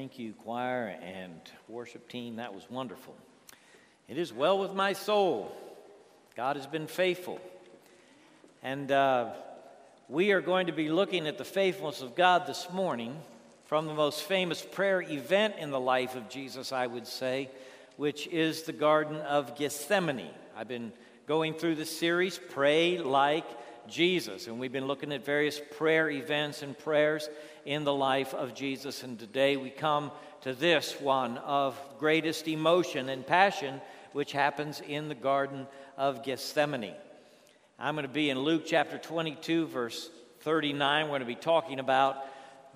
Thank you, choir and worship team. That was wonderful. It is well with my soul. God has been faithful. And uh, we are going to be looking at the faithfulness of God this morning from the most famous prayer event in the life of Jesus, I would say, which is the Garden of Gethsemane. I've been going through the series, Pray Like Jesus. And we've been looking at various prayer events and prayers in the life of Jesus. And today we come to this one of greatest emotion and passion, which happens in the Garden of Gethsemane. I'm going to be in Luke chapter 22, verse 39. We're going to be talking about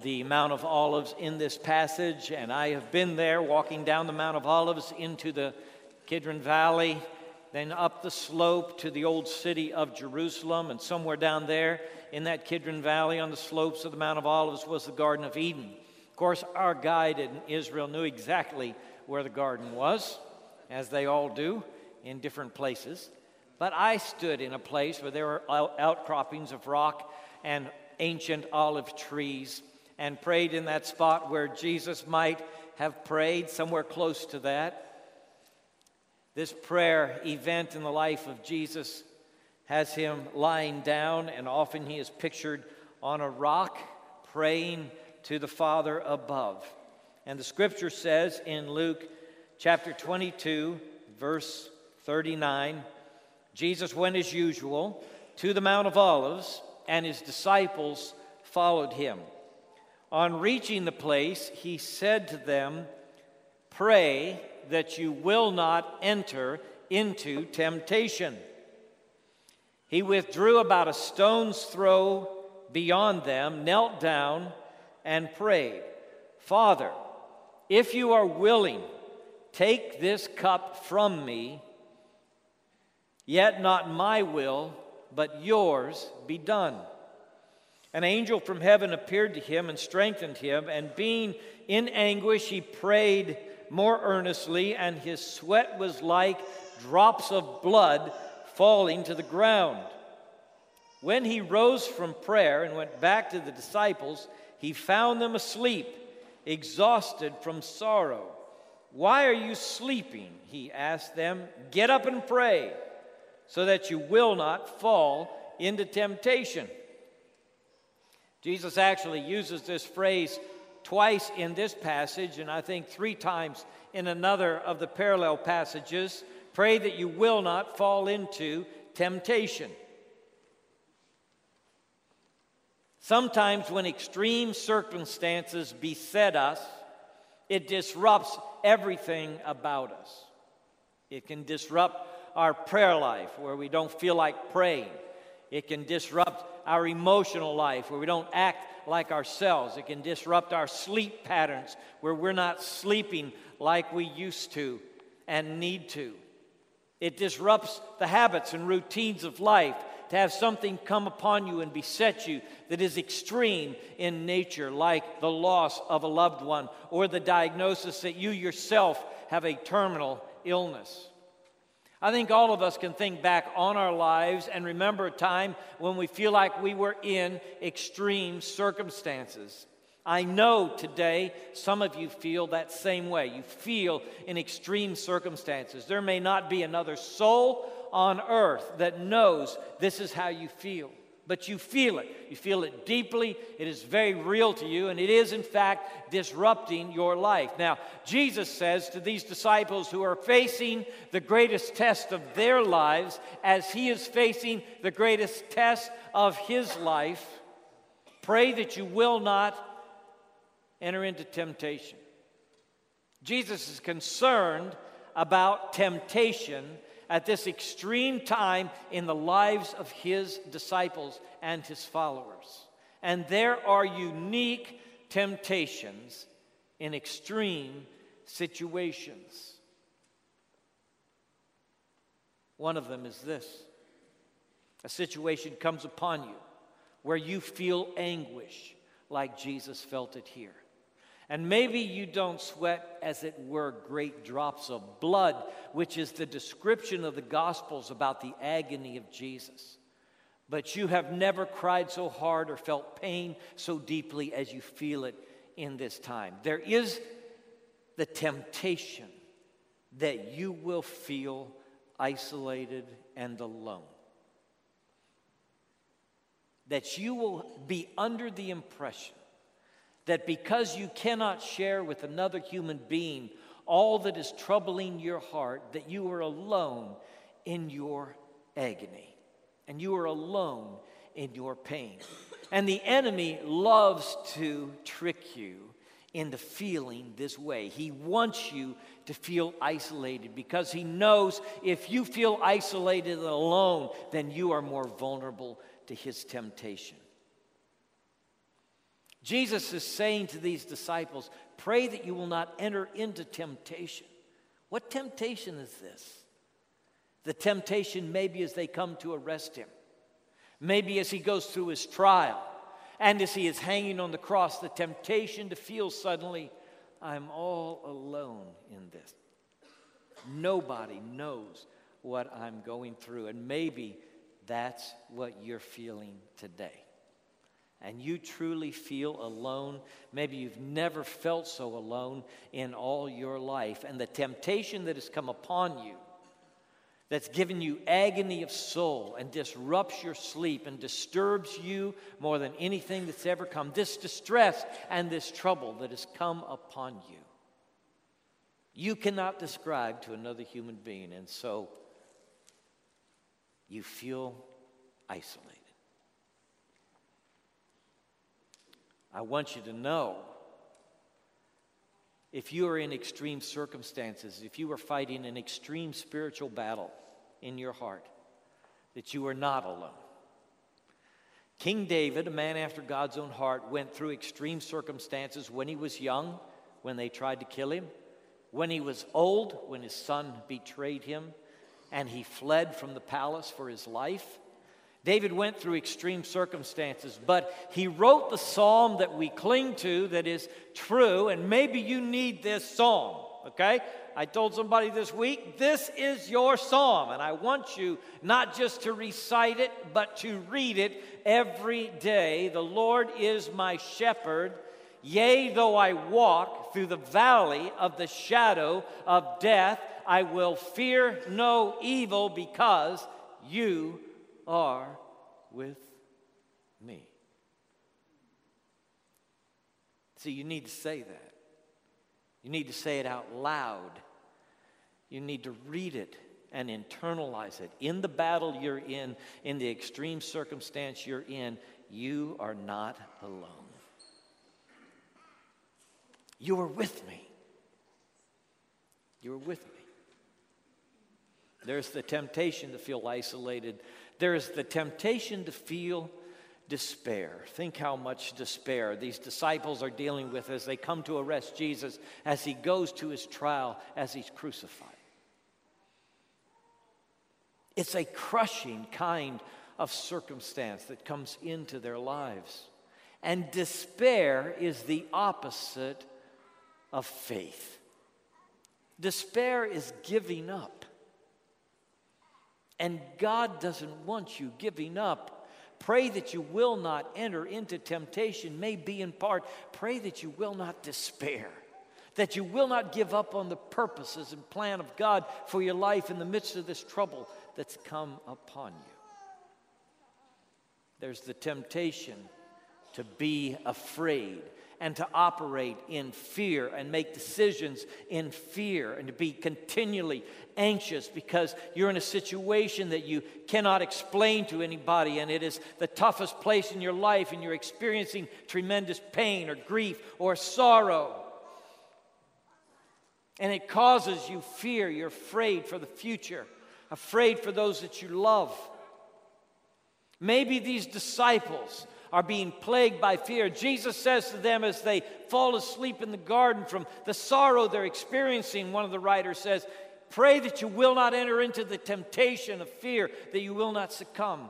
the Mount of Olives in this passage. And I have been there walking down the Mount of Olives into the Kidron Valley then up the slope to the old city of Jerusalem, and somewhere down there in that Kidron Valley on the slopes of the Mount of Olives was the Garden of Eden. Of course, our guide in Israel knew exactly where the garden was, as they all do in different places. But I stood in a place where there were outcroppings of rock and ancient olive trees and prayed in that spot where Jesus might have prayed, somewhere close to that. This prayer event in the life of Jesus has him lying down, and often he is pictured on a rock praying to the Father above. And the scripture says in Luke chapter 22, verse 39 Jesus went as usual to the Mount of Olives, and his disciples followed him. On reaching the place, he said to them, Pray that you will not enter into temptation. He withdrew about a stone's throw beyond them, knelt down, and prayed, Father, if you are willing, take this cup from me, yet not my will, but yours be done. An angel from heaven appeared to him and strengthened him, and being in anguish, he prayed more earnestly, and his sweat was like drops of blood falling to the ground. When he rose from prayer and went back to the disciples, he found them asleep, exhausted from sorrow. Why are you sleeping? He asked them. Get up and pray, so that you will not fall into temptation. Jesus actually uses this phrase twice in this passage, and I think three times in another of the parallel passages. Pray that you will not fall into temptation. Sometimes, when extreme circumstances beset us, it disrupts everything about us. It can disrupt our prayer life where we don't feel like praying. It can disrupt our emotional life where we don't act like ourselves. It can disrupt our sleep patterns where we're not sleeping like we used to and need to. It disrupts the habits and routines of life to have something come upon you and beset you that is extreme in nature, like the loss of a loved one or the diagnosis that you yourself have a terminal illness. I think all of us can think back on our lives and remember a time when we feel like we were in extreme circumstances. I know today some of you feel that same way. You feel in extreme circumstances. There may not be another soul on earth that knows this is how you feel but you feel it. You feel it deeply. It is very real to you, and it is, in fact, disrupting your life. Now, Jesus says to these disciples who are facing the greatest test of their lives, as he is facing the greatest test of his life, pray that you will not enter into temptation. Jesus is concerned about temptation at this extreme time in the lives of his disciples and his followers. And there are unique temptations in extreme situations. One of them is this a situation comes upon you where you feel anguish like Jesus felt it here. And maybe you don't sweat, as it were, great drops of blood, which is the description of the Gospels about the agony of Jesus. But you have never cried so hard or felt pain so deeply as you feel it in this time. There is the temptation that you will feel isolated and alone. That you will be under the impression that because you cannot share with another human being all that is troubling your heart, that you are alone in your agony and you are alone in your pain. And the enemy loves to trick you into feeling this way. He wants you to feel isolated because he knows if you feel isolated and alone, then you are more vulnerable to his temptation. Jesus is saying to these disciples, Pray that you will not enter into temptation. What temptation is this? The temptation maybe as they come to arrest him, maybe as he goes through his trial, and as he is hanging on the cross, the temptation to feel suddenly, I'm all alone in this. Nobody knows what I'm going through. And maybe that's what you're feeling today. And you truly feel alone. Maybe you've never felt so alone in all your life. And the temptation that has come upon you that's given you agony of soul and disrupts your sleep and disturbs you more than anything that's ever come. This distress and this trouble that has come upon you. You cannot describe to another human being, and so you feel isolated. I want you to know if you are in extreme circumstances, if you are fighting an extreme spiritual battle in your heart, that you are not alone. King David, a man after God's own heart, went through extreme circumstances when he was young, when they tried to kill him, when he was old, when his son betrayed him, and he fled from the palace for his life. David went through extreme circumstances, but he wrote the psalm that we cling to that is true, and maybe you need this psalm, okay? I told somebody this week, this is your psalm, and I want you not just to recite it, but to read it every day. The Lord is my shepherd. Yea, though I walk through the valley of the shadow of death, I will fear no evil because you are with me. See, you need to say that. You need to say it out loud. You need to read it and internalize it. In the battle you're in, in the extreme circumstance you're in, you are not alone. You are with me. You are with me. There's the temptation to feel isolated. There is the temptation to feel despair. Think how much despair these disciples are dealing with as they come to arrest Jesus, as he goes to his trial, as he's crucified. It's a crushing kind of circumstance that comes into their lives. And despair is the opposite of faith. Despair is giving up. And God doesn't want you giving up. Pray that you will not enter into temptation, may be in part. Pray that you will not despair, that you will not give up on the purposes and plan of God for your life in the midst of this trouble that's come upon you. There's the temptation to be afraid and to operate in fear and make decisions in fear and to be continually anxious because you're in a situation that you cannot explain to anybody and it is the toughest place in your life and you're experiencing tremendous pain or grief or sorrow. And it causes you fear. You're afraid for the future, afraid for those that you love. Maybe these disciples are being plagued by fear. Jesus says to them as they fall asleep in the garden from the sorrow they're experiencing, one of the writers says, Pray that you will not enter into the temptation of fear, that you will not succumb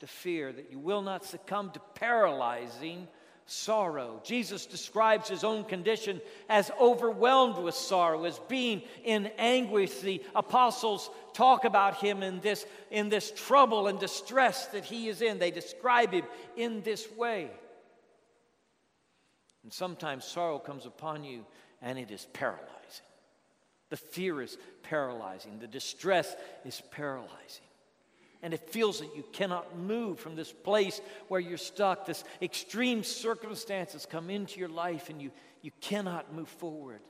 to fear, that you will not succumb to paralyzing sorrow. Jesus describes his own condition as overwhelmed with sorrow, as being in anguish. The apostles talk about him in this, in this trouble and distress that he is in. They describe him in this way. And sometimes sorrow comes upon you and it is paralyzing. The fear is paralyzing, the distress is paralyzing. And it feels that you cannot move from this place where you're stuck. This extreme circumstances come into your life and you, you cannot move forward.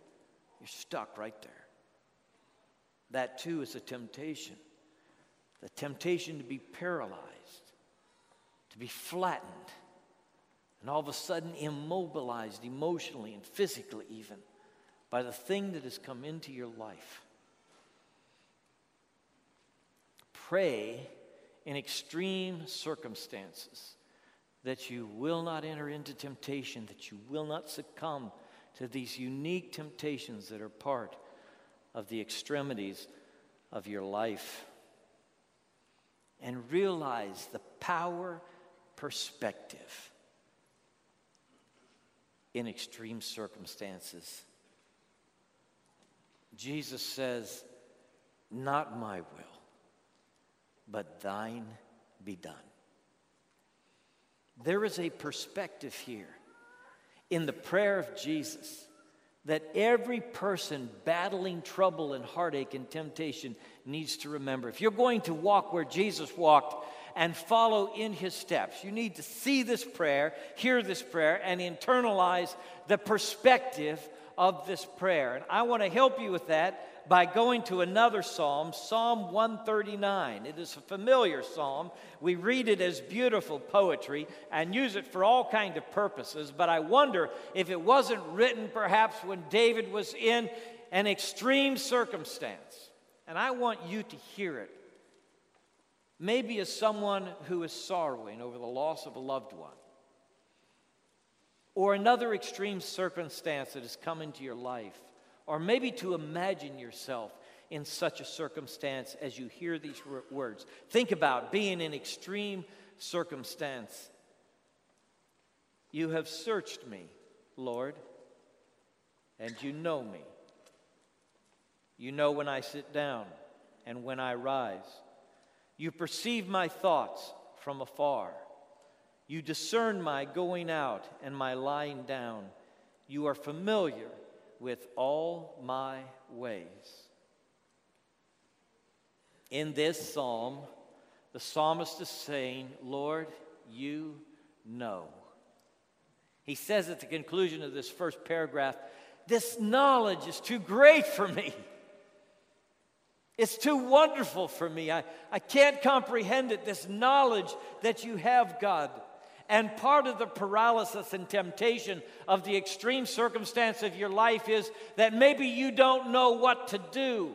You're stuck right there. That too is a temptation the temptation to be paralyzed, to be flattened, and all of a sudden immobilized emotionally and physically, even by the thing that has come into your life. Pray in extreme circumstances that you will not enter into temptation, that you will not succumb to these unique temptations that are part of the extremities of your life. And realize the power perspective in extreme circumstances. Jesus says, Not my will, but thine be done. There is a perspective here in the prayer of Jesus that every person battling trouble and heartache and temptation needs to remember. If you're going to walk where Jesus walked and follow in his steps, you need to see this prayer, hear this prayer, and internalize the perspective of this prayer. And I want to help you with that by going to another psalm, Psalm 139. It is a familiar psalm. We read it as beautiful poetry and use it for all kinds of purposes, but I wonder if it wasn't written perhaps when David was in an extreme circumstance. And I want you to hear it. Maybe as someone who is sorrowing over the loss of a loved one or another extreme circumstance that has come into your life or maybe to imagine yourself in such a circumstance as you hear these words. Think about being in extreme circumstance. You have searched me, Lord, and you know me. You know when I sit down and when I rise. You perceive my thoughts from afar. You discern my going out and my lying down. You are familiar with all my ways. In this psalm, the psalmist is saying, Lord, you know. He says at the conclusion of this first paragraph, This knowledge is too great for me. It's too wonderful for me. I, I can't comprehend it, this knowledge that you have, God. And part of the paralysis and temptation of the extreme circumstance of your life is that maybe you don't know what to do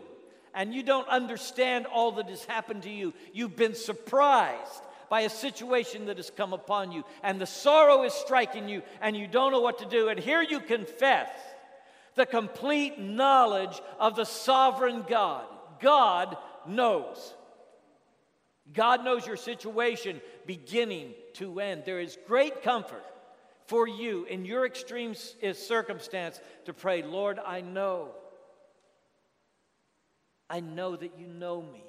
and you don't understand all that has happened to you. You've been surprised by a situation that has come upon you, and the sorrow is striking you, and you don't know what to do. And here you confess the complete knowledge of the sovereign God. God knows. God knows your situation beginning to end. There is great comfort for you in your extreme circumstance to pray, Lord, I know. I know that you know me.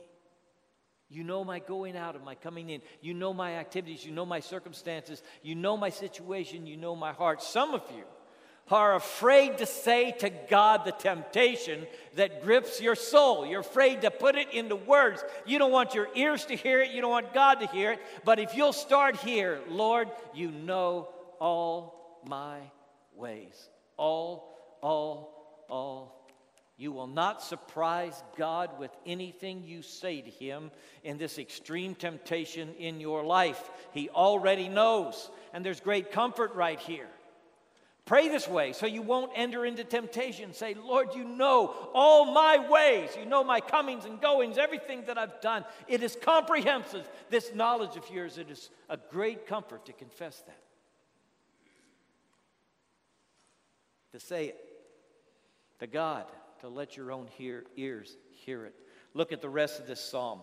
You know my going out and my coming in. You know my activities. You know my circumstances. You know my situation. You know my heart. Some of you are afraid to say to God the temptation that grips your soul. You're afraid to put it into words. You don't want your ears to hear it, you don't want God to hear it. But if you'll start here, Lord, you know all my ways. All, all, all. You will not surprise God with anything you say to Him in this extreme temptation in your life. He already knows, and there's great comfort right here. Pray this way so you won't enter into temptation. Say, Lord, you know all my ways. You know my comings and goings, everything that I've done. It is comprehensive. This knowledge of yours, it is a great comfort to confess that. To say it to God, to let your own hear, ears hear it. Look at the rest of this psalm.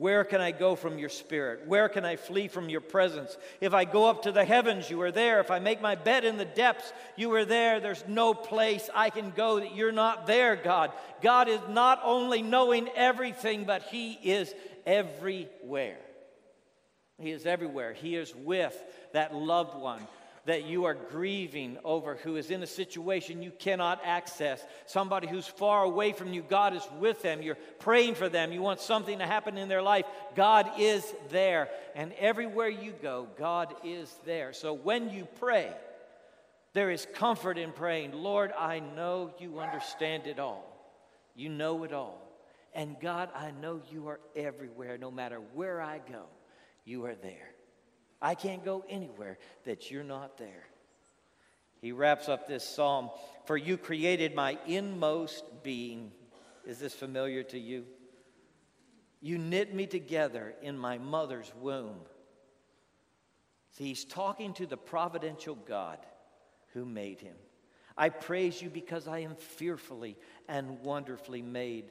Where can I go from your spirit? Where can I flee from your presence? If I go up to the heavens, you are there. If I make my bed in the depths, you are there. There's no place I can go that you're not there, God. God is not only knowing everything, but He is everywhere. He is everywhere. He is with that loved one that you are grieving over who is in a situation you cannot access, somebody who's far away from you, God is with them. You're praying for them. You want something to happen in their life. God is there. And everywhere you go, God is there. So when you pray, there is comfort in praying, Lord, I know you understand it all. You know it all. And God, I know you are everywhere. No matter where I go, you are there. I can't go anywhere that you're not there. He wraps up this psalm For you created my inmost being. Is this familiar to you? You knit me together in my mother's womb. See, he's talking to the providential God who made him. I praise you because I am fearfully and wonderfully made.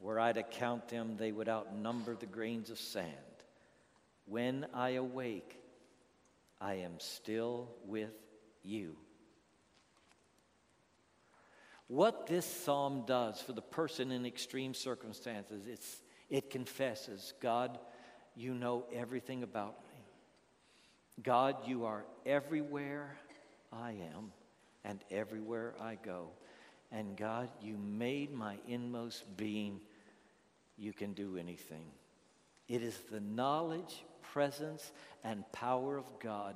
Were I to count them, they would outnumber the grains of sand. When I awake, I am still with you. What this psalm does for the person in extreme circumstances, it's, it confesses God, you know everything about me. God, you are everywhere I am and everywhere I go. And God, you made my inmost being. You can do anything. It is the knowledge, presence, and power of God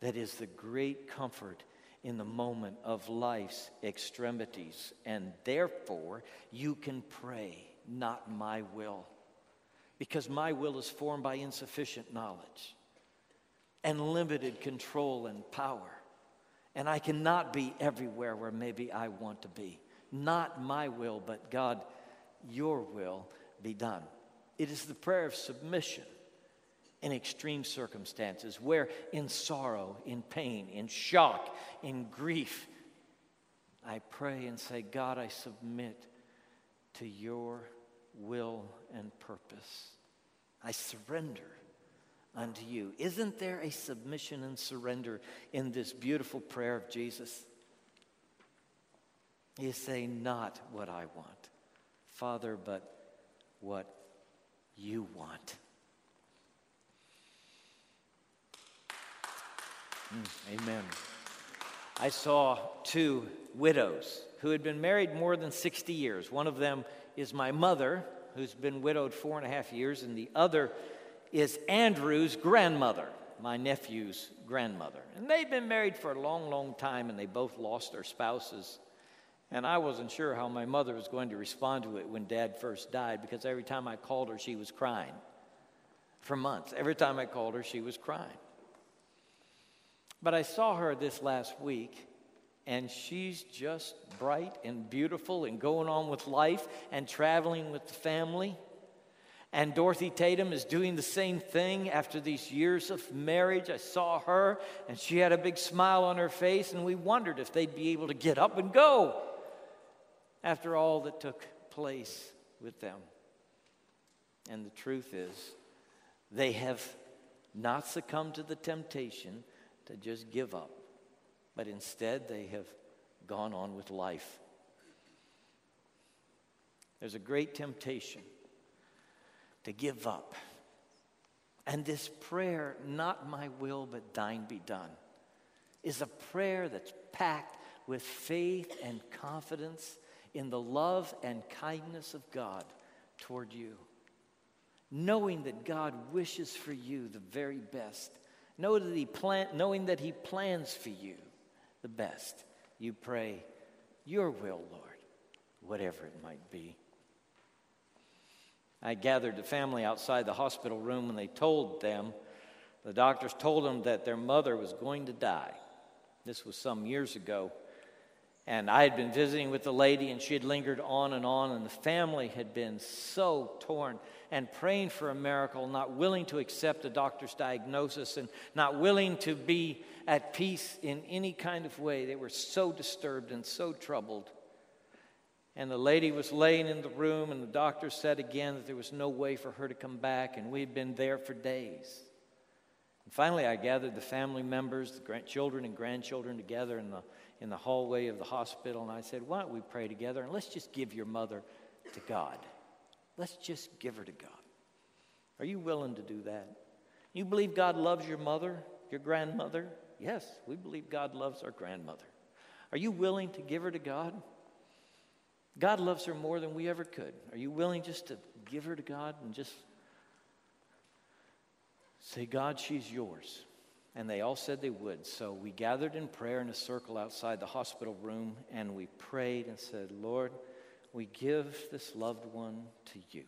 that is the great comfort in the moment of life's extremities. And therefore, you can pray, not my will. Because my will is formed by insufficient knowledge and limited control and power. And I cannot be everywhere where maybe I want to be. Not my will, but God, your will be done. It is the prayer of submission in extreme circumstances, where in sorrow, in pain, in shock, in grief, I pray and say, God, I submit to your will and purpose. I surrender unto you. Isn't there a submission and surrender in this beautiful prayer of Jesus? He's saying, Not what I want, Father, but what you want. Mm, amen. I saw two widows who had been married more than 60 years. One of them is my mother, who's been widowed four and a half years, and the other is Andrew's grandmother, my nephew's grandmother. And they've been married for a long, long time, and they both lost their spouses. And I wasn't sure how my mother was going to respond to it when dad first died because every time I called her, she was crying. For months, every time I called her, she was crying. But I saw her this last week, and she's just bright and beautiful and going on with life and traveling with the family. And Dorothy Tatum is doing the same thing after these years of marriage. I saw her, and she had a big smile on her face, and we wondered if they'd be able to get up and go after all that took place with them. And the truth is, they have not succumbed to the temptation to just give up, but instead they have gone on with life. There's a great temptation to give up. And this prayer, not my will, but thine be done, is a prayer that's packed with faith and confidence in the love and kindness of God toward you. Knowing that God wishes for you the very best. Know that he plan, knowing that He plans for you the best. You pray, Your will, Lord, whatever it might be. I gathered the family outside the hospital room and they told them, the doctors told them that their mother was going to die. This was some years ago. And I had been visiting with the lady, and she had lingered on and on, and the family had been so torn and praying for a miracle, not willing to accept the doctor's diagnosis, and not willing to be at peace in any kind of way. They were so disturbed and so troubled. And the lady was laying in the room, and the doctor said again that there was no way for her to come back, and we had been there for days. And finally, I gathered the family members, the children and grandchildren together in the in the hallway of the hospital, and I said, Why don't we pray together and let's just give your mother to God? Let's just give her to God. Are you willing to do that? You believe God loves your mother, your grandmother? Yes, we believe God loves our grandmother. Are you willing to give her to God? God loves her more than we ever could. Are you willing just to give her to God and just say, God, she's yours? And they all said they would. So we gathered in prayer in a circle outside the hospital room and we prayed and said, Lord, we give this loved one to you.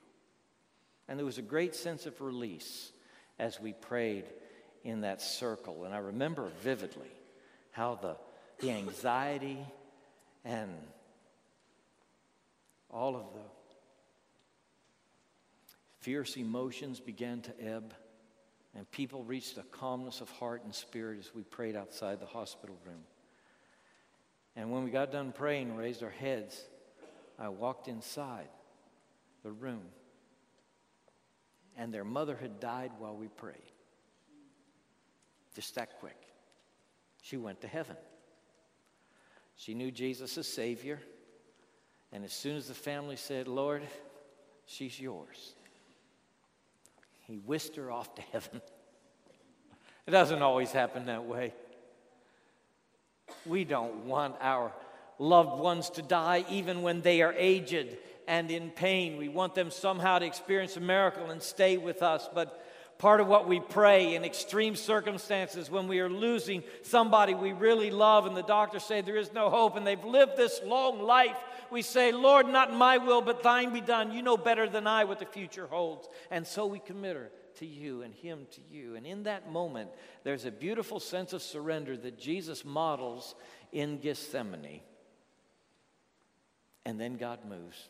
And there was a great sense of release as we prayed in that circle. And I remember vividly how the, the anxiety and all of the fierce emotions began to ebb. And people reached a calmness of heart and spirit as we prayed outside the hospital room. And when we got done praying, raised our heads, I walked inside the room. And their mother had died while we prayed. Just that quick. She went to heaven. She knew Jesus as Savior. And as soon as the family said, Lord, she's yours, he whisked her off to heaven. It doesn't always happen that way. We don't want our loved ones to die even when they are aged and in pain. We want them somehow to experience a miracle and stay with us. But part of what we pray in extreme circumstances when we are losing somebody we really love and the doctors say there is no hope and they've lived this long life we say, Lord, not my will, but thine be done. You know better than I what the future holds. And so we commit her to you and him to you. And in that moment, there's a beautiful sense of surrender that Jesus models in Gethsemane. And then God moves.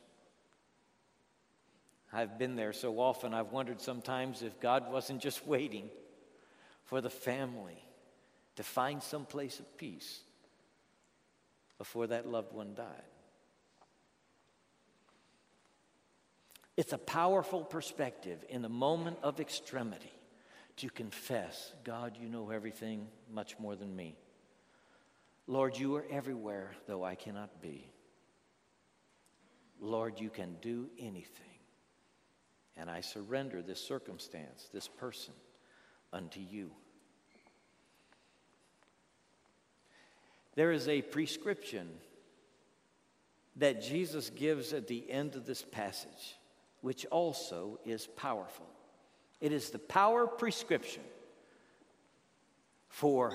I've been there so often, I've wondered sometimes if God wasn't just waiting for the family to find some place of peace before that loved one died. It's a powerful perspective in the moment of extremity to confess, God, you know everything much more than me. Lord, you are everywhere, though I cannot be. Lord, you can do anything. And I surrender this circumstance, this person, unto you. There is a prescription that Jesus gives at the end of this passage which also is powerful. It is the power prescription for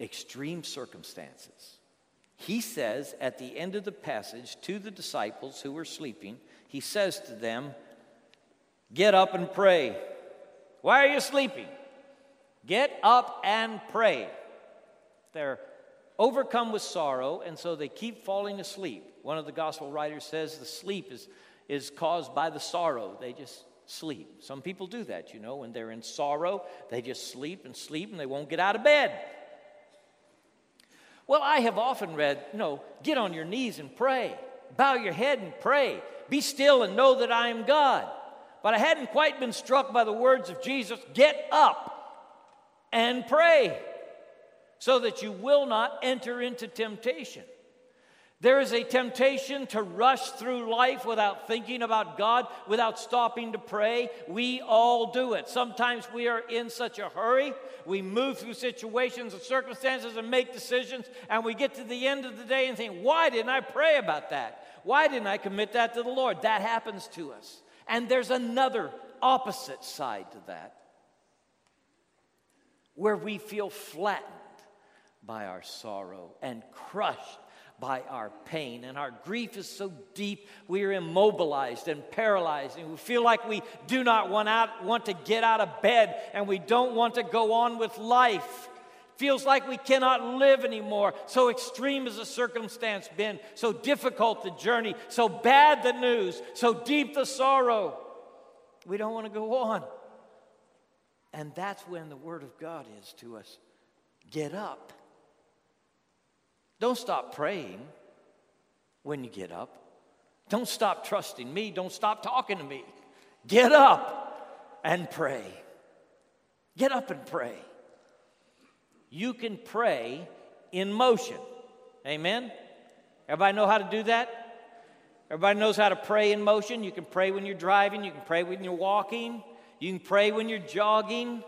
extreme circumstances. He says at the end of the passage to the disciples who were sleeping, he says to them, Get up and pray. Why are you sleeping? Get up and pray. They're overcome with sorrow, and so they keep falling asleep. One of the gospel writers says the sleep is is caused by the sorrow. They just sleep. Some people do that, you know, when they're in sorrow, they just sleep and sleep and they won't get out of bed. Well, I have often read, you know, get on your knees and pray, bow your head and pray, be still and know that I am God. But I hadn't quite been struck by the words of Jesus get up and pray so that you will not enter into temptation. There is a temptation to rush through life without thinking about God, without stopping to pray. We all do it. Sometimes we are in such a hurry. We move through situations and circumstances and make decisions, and we get to the end of the day and think, why didn't I pray about that? Why didn't I commit that to the Lord? That happens to us. And there's another opposite side to that where we feel flattened by our sorrow and crushed by our pain. And our grief is so deep, we are immobilized and paralyzed. And we feel like we do not want, out, want to get out of bed and we don't want to go on with life. Feels like we cannot live anymore. So extreme has the circumstance been, so difficult the journey, so bad the news, so deep the sorrow. We don't want to go on. And that's when the Word of God is to us get up. Don't stop praying when you get up. Don't stop trusting me. Don't stop talking to me. Get up and pray. Get up and pray. You can pray in motion. Amen? Everybody know how to do that? Everybody knows how to pray in motion. You can pray when you're driving, you can pray when you're walking, you can pray when you're jogging.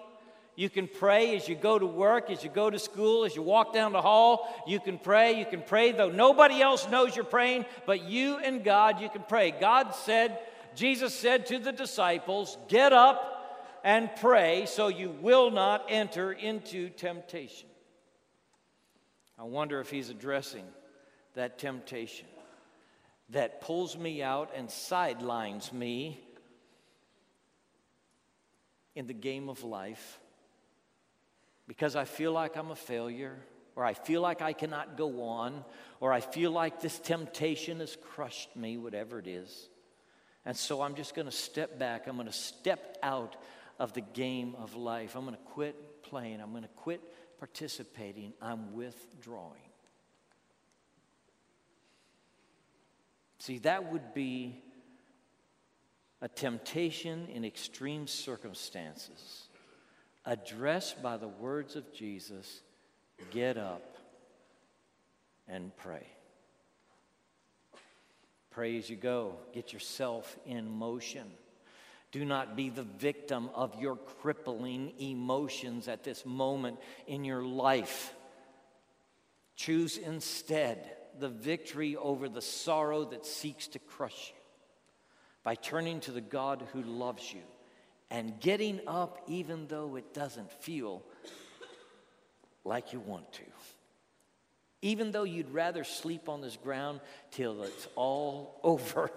You can pray as you go to work, as you go to school, as you walk down the hall. You can pray. You can pray, though nobody else knows you're praying, but you and God, you can pray. God said, Jesus said to the disciples, Get up and pray so you will not enter into temptation. I wonder if he's addressing that temptation that pulls me out and sidelines me in the game of life because I feel like I'm a failure, or I feel like I cannot go on, or I feel like this temptation has crushed me, whatever it is. And so I'm just going to step back. I'm going to step out of the game of life. I'm going to quit playing. I'm going to quit participating. I'm withdrawing. See, that would be a temptation in extreme circumstances addressed by the words of Jesus get up and pray. Pray as you go, get yourself in motion. Do not be the victim of your crippling emotions at this moment in your life. Choose instead the victory over the sorrow that seeks to crush you by turning to the God who loves you and getting up even though it doesn't feel like you want to. Even though you'd rather sleep on this ground till it's all over,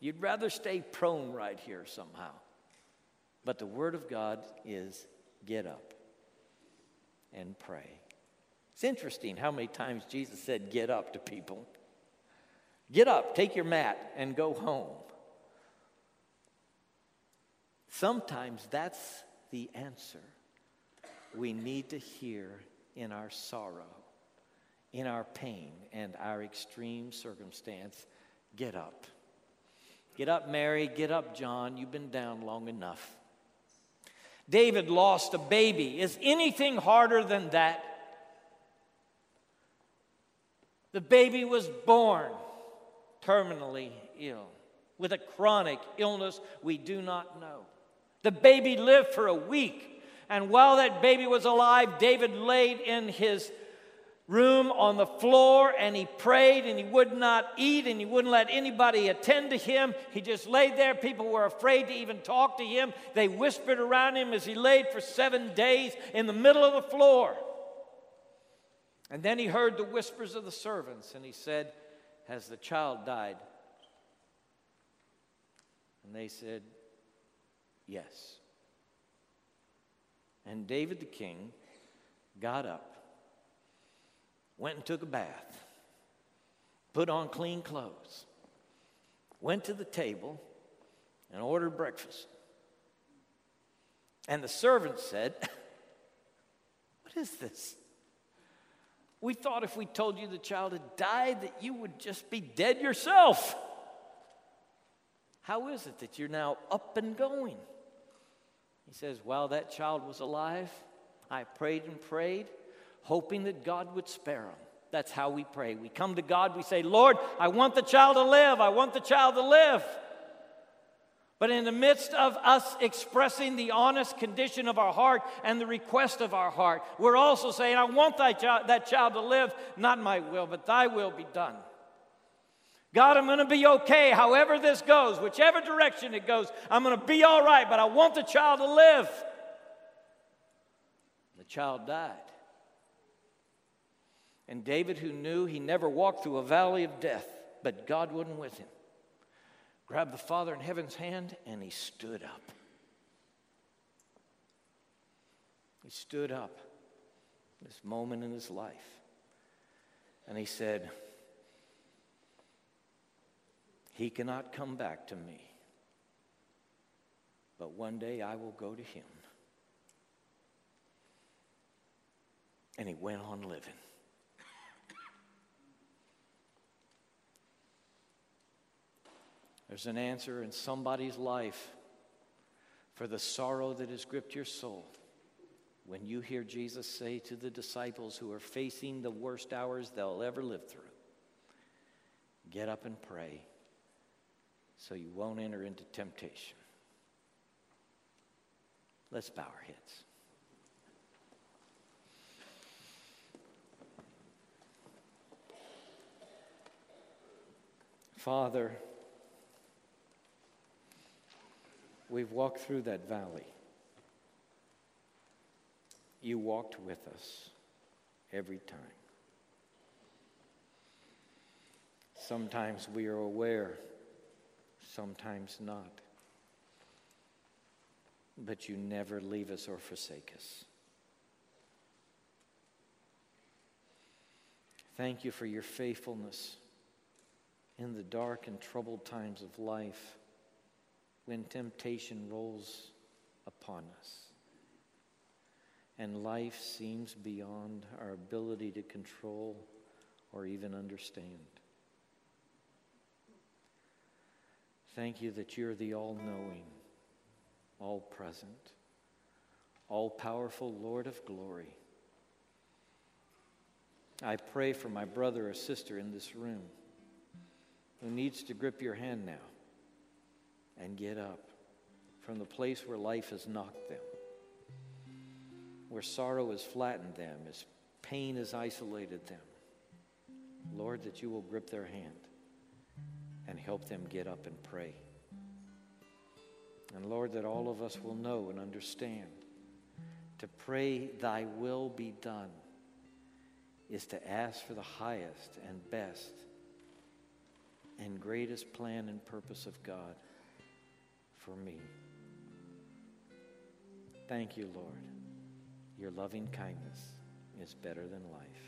you'd rather stay prone right here somehow. But the Word of God is get up and pray. It's interesting how many times Jesus said, Get up to people. Get up, take your mat, and go home. Sometimes that's the answer we need to hear in our sorrow, in our pain, and our extreme circumstance. Get up. Get up, Mary. Get up, John. You've been down long enough. David lost a baby. Is anything harder than that? The baby was born terminally ill with a chronic illness we do not know. The baby lived for a week. And while that baby was alive, David laid in his room on the floor and he prayed and he would not eat and he wouldn't let anybody attend to him. He just laid there. People were afraid to even talk to him. They whispered around him as he laid for seven days in the middle of the floor. And then he heard the whispers of the servants and he said, Has the child died? And they said, Yes. And David the king got up, went and took a bath, put on clean clothes, went to the table, and ordered breakfast. And the servant said, What is this? We thought if we told you the child had died, that you would just be dead yourself. How is it that you're now up and going? He says, While that child was alive, I prayed and prayed, hoping that God would spare him. That's how we pray. We come to God, we say, Lord, I want the child to live. I want the child to live. But in the midst of us expressing the honest condition of our heart and the request of our heart, we're also saying, I want that child, that child to live, not my will, but thy will be done. God, I'm going to be okay however this goes, whichever direction it goes. I'm going to be all right, but I want the child to live. The child died. And David, who knew he never walked through a valley of death, but God wasn't with him, grabbed the Father in heaven's hand and he stood up. He stood up this moment in his life. And he said, He cannot come back to me, but one day I will go to him. And he went on living. There's an answer in somebody's life for the sorrow that has gripped your soul. When you hear Jesus say to the disciples who are facing the worst hours they'll ever live through, get up and pray so you won't enter into temptation. Let's bow our heads. Father, we've walked through that valley. You walked with us every time. Sometimes we are aware, sometimes not. But you never leave us or forsake us. Thank you for your faithfulness in the dark and troubled times of life when temptation rolls upon us and life seems beyond our ability to control or even understand. Thank you that you're the all knowing, all present, all powerful Lord of glory. I pray for my brother or sister in this room who needs to grip your hand now and get up from the place where life has knocked them where sorrow has flattened them, as pain has isolated them. Lord, that you will grip their hand and help them get up and pray. And Lord, that all of us will know and understand to pray, Thy will be done, is to ask for the highest and best and greatest plan and purpose of God for me. Thank you, Lord. Your loving kindness is better than life.